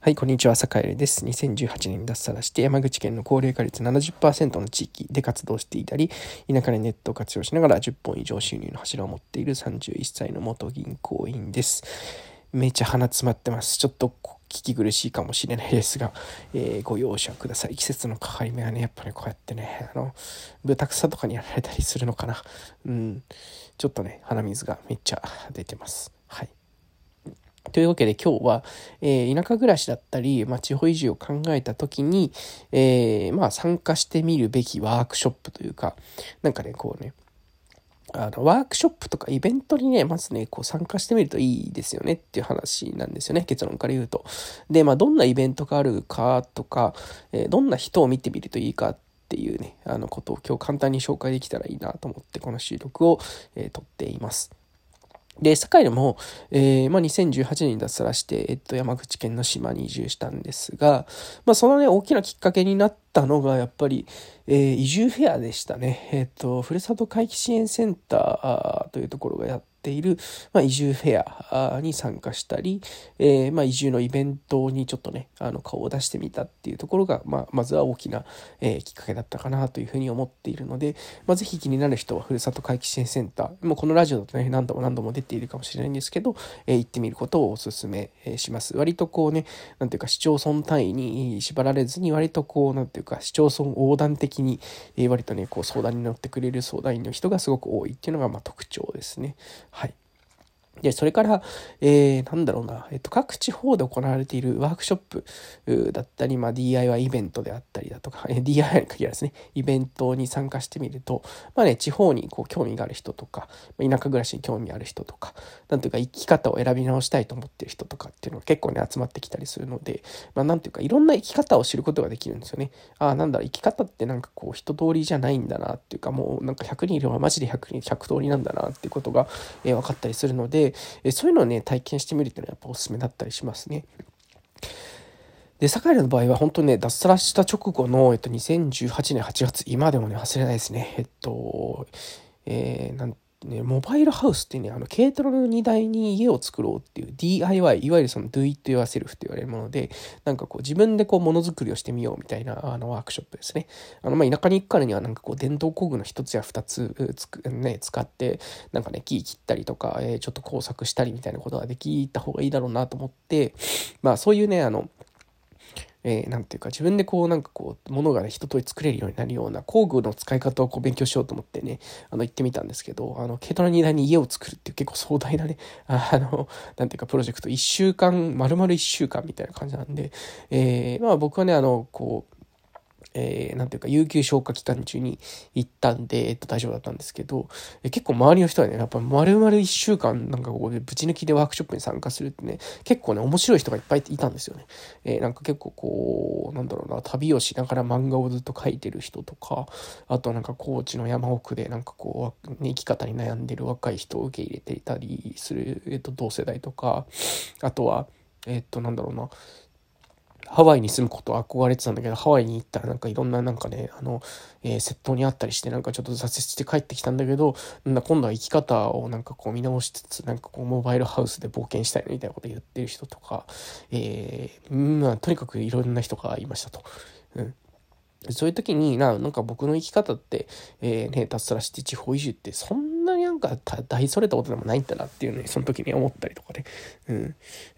はい、こんにちは、坂井です。2018年に脱サラして山口県の高齢化率70%の地域で活動していたり、田舎でネットを活用しながら10本以上収入の柱を持っている31歳の元銀行員です。めちゃ鼻詰まってます。ちょっと聞き苦しいかもしれないですが、えー、ご容赦ください。季節の変わり目はね、やっぱね、こうやってね、あの、豚草とかにやられたりするのかな。うん、ちょっとね、鼻水がめっちゃ出てます。というわけで今日は、えー、田舎暮らしだったり、まあ、地方移住を考えた時に、えー、まあ、参加してみるべきワークショップというか、なんかね、こうね、あの、ワークショップとかイベントにね、まずね、こう参加してみるといいですよねっていう話なんですよね、結論から言うと。で、まあ、どんなイベントがあるかとか、えー、どんな人を見てみるといいかっていうね、あのことを今日簡単に紹介できたらいいなと思って、この収録を、えー、撮っています。で、堺でも、えー、まあ、2018年に脱サラして、えっと、山口県の島に移住したんですが、まあ、そのね、大きなきっかけになったのが、やっぱり、えー、移住フェアでしたね。えっと、ふるさと回帰支援センターというところがやっている、まあ、移住フェアに参加したり、えー、まあ、移住のイベントにちょっとね、あの、顔を出してみたっていうところが、まあ、まずは大きな、えー、きっかけだったかなというふうに思っているので、まあ、ぜひ気になる人は、ふるさと回帰支援センター、もうこのラジオだとね、何度も何度も出ているかもしれないんですけど、えー、行ってみることをお勧めします。割とこうね、なんていうか、市町村単位に縛られずに、割とこう、なんていうか、市町村横断的に、え、割とね、こう、相談に乗ってくれる相談員の人がすごく多いっていうのが、まあ、特徴ですね。はい。で、それから、えー、なんだろうな、えっと、各地方で行われているワークショップだったり、まあ、DIY イベントであったりだとか、え DIY に限らずね、イベントに参加してみると、まあね、地方にこう興味がある人とか、田舎暮らしに興味ある人とか、なんていうか生き方を選び直したいと思ってる人とかっていうのが結構ね、集まってきたりするので、まあ、なんていうか、いろんな生き方を知ることができるんですよね。ああ、なんだろう、生き方ってなんかこう、人通りじゃないんだなっていうか、もうなんか100人いればマジで100人、100通りなんだなっていうことが、えー、分かったりするので、えそういうのをね、体験してみるっていうのはやっぱおすすめだったりしますね。で、坂井の場合は本当にね、脱サラした直後の、えっと、2018年8月、今でもね、忘れないですね。えっと、えー、なんね、モバイルハウスってね、あの、軽トラの荷台に家を作ろうっていう DIY、いわゆるその Do It Yourself って言われるもので、なんかこう自分でこうものづくりをしてみようみたいなあのワークショップですね。あの、ま、田舎に行くからにはなんかこう電動工具の一つや二つつく、ね、使って、なんかね、木切ったりとか、えー、ちょっと工作したりみたいなことができた方がいいだろうなと思って、まあそういうね、あの、えー、ていうか自分でこうなんかこう物がね一通り作れるようになるような工具の使い方をこう勉強しようと思ってねあの行ってみたんですけどあの軽トラ荷台に家を作るっていう結構壮大なね あのなんていうかプロジェクト1週間丸々1週間みたいな感じなんで、えー、まあ僕はねあのこうえー、なんていうか、有給消化期間中に行ったんで、えっと、大丈夫だったんですけど、え結構周りの人はね、やっぱ丸々一週間、なんかこう、ぶち抜きでワークショップに参加するってね、結構ね、面白い人がいっぱいいたんですよね。えー、なんか結構こう、なんだろうな、旅をしながら漫画をずっと描いてる人とか、あとなんか高知の山奥でなんかこう、ね、生き方に悩んでる若い人を受け入れていたりする、えっと、同世代とか、あとは、えっと、なんだろうな、ハワイに住むこと憧れてたんだけど、ハワイに行ったらなんかいろんななんかね、あの、えー、窃盗にあったりしてなんかちょっと挫折して帰ってきたんだけど、なんだ今度は生き方をなんかこう見直しつつ、なんかこうモバイルハウスで冒険したいみたいなこと言ってる人とか、えー、まあとにかくいろんな人がいましたと。うんそういう時にな、なんか僕の生き方って、えー、ね、脱サラして地方移住ってそんななんか大それたことでもないんだなっていうね、その時に思ったりとかね。う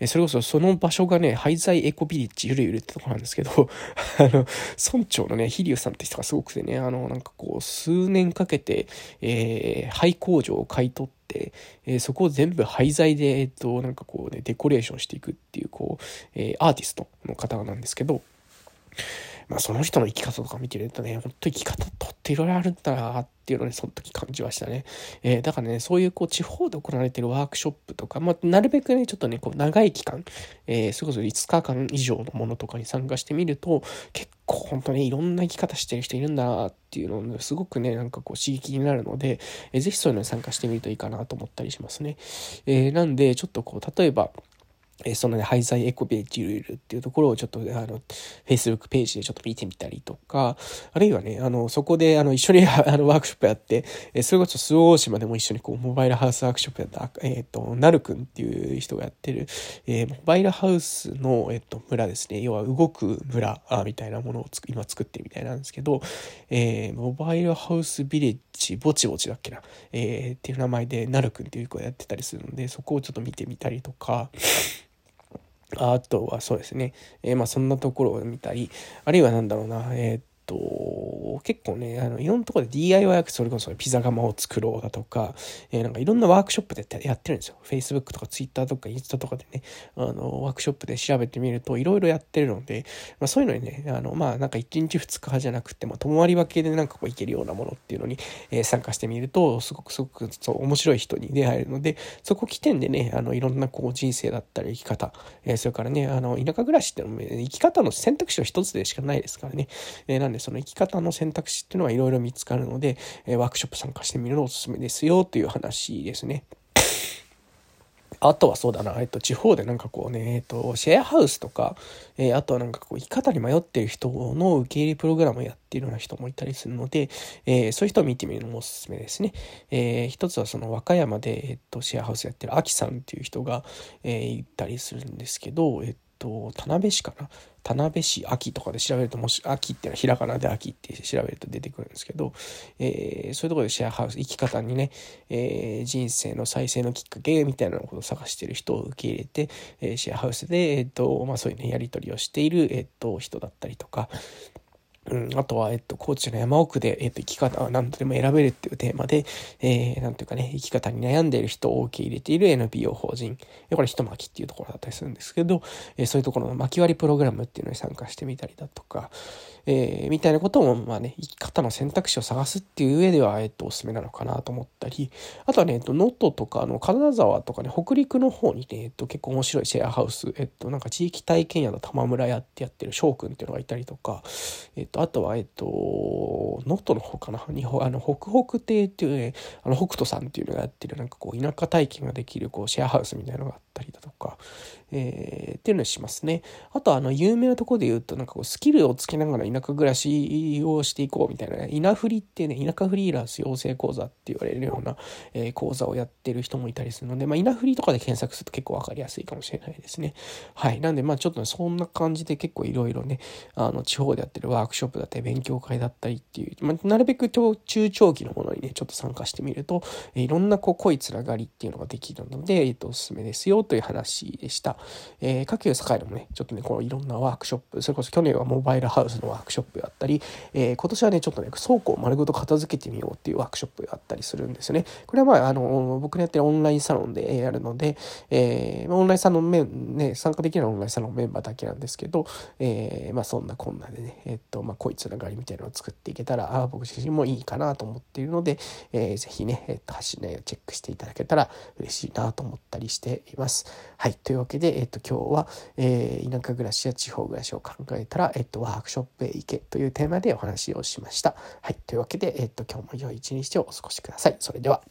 ん。それこそその場所がね、廃材エコビリッジゆるゆるってとこなんですけど、あの、村長のね、飛龍さんって人がすごくてね、あの、なんかこう、数年かけて、えー、廃工場を買い取って、えー、そこを全部廃材で、えっと、なんかこうね、デコレーションしていくっていう、こう、えー、アーティストの方なんですけど、まあ、その人の生き方とか見てるとね、ほんと生き方とっていろいろあるんだなっていうのをね、その時感じましたね。えー、だからね、そういうこう地方で行われてるワークショップとか、まあ、なるべくね、ちょっとね、こう長い期間、えー、それこそ5日間以上のものとかに参加してみると、結構本当にいろんな生き方してる人いるんだなっていうのを、ね、すごくね、なんかこう刺激になるので、えー、ぜひそういうのに参加してみるといいかなと思ったりしますね。えー、なんで、ちょっとこう、例えば、えそのね、廃材エコベージルールっていうところをちょっと、あの、Facebook ページでちょっと見てみたりとか、あるいはね、あの、そこで、あの、一緒に あの、ワークショップやって、えそれこそ周防大島でも一緒にこう、モバイルハウスワークショップやった、えっ、ー、と、なるくんっていう人がやってる、えー、モバイルハウスの、えっ、と、村ですね。要は動く村あみたいなものをつ今作ってるみたいなんですけど、え、モバイルハウスビレッジ、ぼちぼちだっけな、えー、っていう名前で、なるくんっていう子やってたりするので、そこをちょっと見てみたりとか、あとはそうですね、えー、まあそんなところを見たり、あるいは何だろうな、えー、と、結構ね、あの、いろんなところで DIY ワーク、それこそピザ窯を作ろうだとか、えー、なんかいろんなワークショップでやってるんですよ。Facebook とか Twitter とかインスタとかでね、あの、ワークショップで調べてみるといろいろやってるので、まあそういうのにね、あの、まあなんか1日2日じゃなくて、まあ泊まり分けでなんかこういけるようなものっていうのに、えー、参加してみると、すごくすごくそう面白い人に出会えるので、そこ起点でね、あの、いろんなこう人生だったり生き方、えー、それからね、あの、田舎暮らしってのも、生き方の選択肢は一つでしかないですからね。えー、なんでその生き方の選択肢っていうのはいろいろ見つかるので、えワークショップ参加してみるのおすすめですよという話ですね。あとはそうだな、えっと、地方でなんかこうね、えっと、シェアハウスとか、えー、あとはなんかこう、生き方に迷ってる人の受け入れプログラムをやっているような人もいたりするので、えー、そういう人を見てみるのもおすすめですね。えー、一つはその和歌山で、えっと、シェアハウスやってるアキさんっていう人が、えー、いたりするんですけど、えっと、と田辺市かな？田辺市秋とかで調べるともし秋っていうのはひらがなで秋って調べると出てくるんですけど、えー、そういうとこでシェアハウス生き方にね、えー、人生の再生のきっかけみたいなことを探してる人を受け入れて、えー、シェアハウスで、えーとまあ、そういうねやり取りをしている、えーと人だったりとか、うん、あとは、えっと、高知の山奥で、えっと、生き方は何度でも選べるっていうテーマで、えー、なんていうかね、生き方に悩んでいる人を受け入れている NPO 法人。これ、ひと巻きっていうところだったりするんですけど、えー、そういうところの巻き割りプログラムっていうのに参加してみたりだとか、えー、みたいなことも、まあね、生き方の選択肢を探すっていう上では、えっと、おすすめなのかなと思ったり、あとはね、えっと、能登とか、あの、金沢とかね、北陸の方にね、えっと、結構面白いシェアハウス、えっと、なんか地域体験屋の玉村屋ってやってる翔くんっていうのがいたりとか、えっと、あとは、えっと、能登の方かな、日本、あの、北北亭っていうね、あの、北斗さんっていうのがやってる、なんかこう、田舎体験ができる、こう、シェアハウスみたいなのがあったりだとか、えー、っていうのをしますね。あと、あの、有名なところで言うと、なんかこう、スキルをつけながら田舎暮らしをしていこうみたいな、ね、稲振りってね、田舎フリーランス養成講座って言われるような、えー、講座をやってる人もいたりするので、まあ、稲振りとかで検索すると結構わかりやすいかもしれないですね。はい。なんで、まあ、ちょっと、そんな感じで結構いろいろね、あの、地方でやってるワークショップショップだったり、勉強会だったりっていう、まあ、なるべく中長期のものにね、ちょっと参加してみると、え、いろんなこう、濃いつながりっていうのができるので、えっ、と、おすすめですよという話でした。えー、各有境でもね、ちょっとね、このいろんなワークショップ、それこそ去年はモバイルハウスのワークショップやったり、えー、今年はね、ちょっとね、倉庫を丸ごと片付けてみようっていうワークショップがあったりするんですよね。これはまあ、あの、僕のやってるオンラインサロンでやるので、えー、オンラインサロンメン、ね、参加できるのはオンラインサロンメンバーだけなんですけど、えー、まあそんなこんなでね、えっと、まあ、こいつながりみたいなのを作っていけたら、あ僕自身もいいかなと思っているので、えー、ぜひね、えっと、発信内容をチェックしていただけたら嬉しいなと思ったりしています。はい。というわけで、えっと、今日は、えー、田舎暮らしや地方暮らしを考えたら、えっと、ワークショップへ行けというテーマでお話をしました。はい。というわけで、えっと、今日も良い一日をお過ごしください。それでは。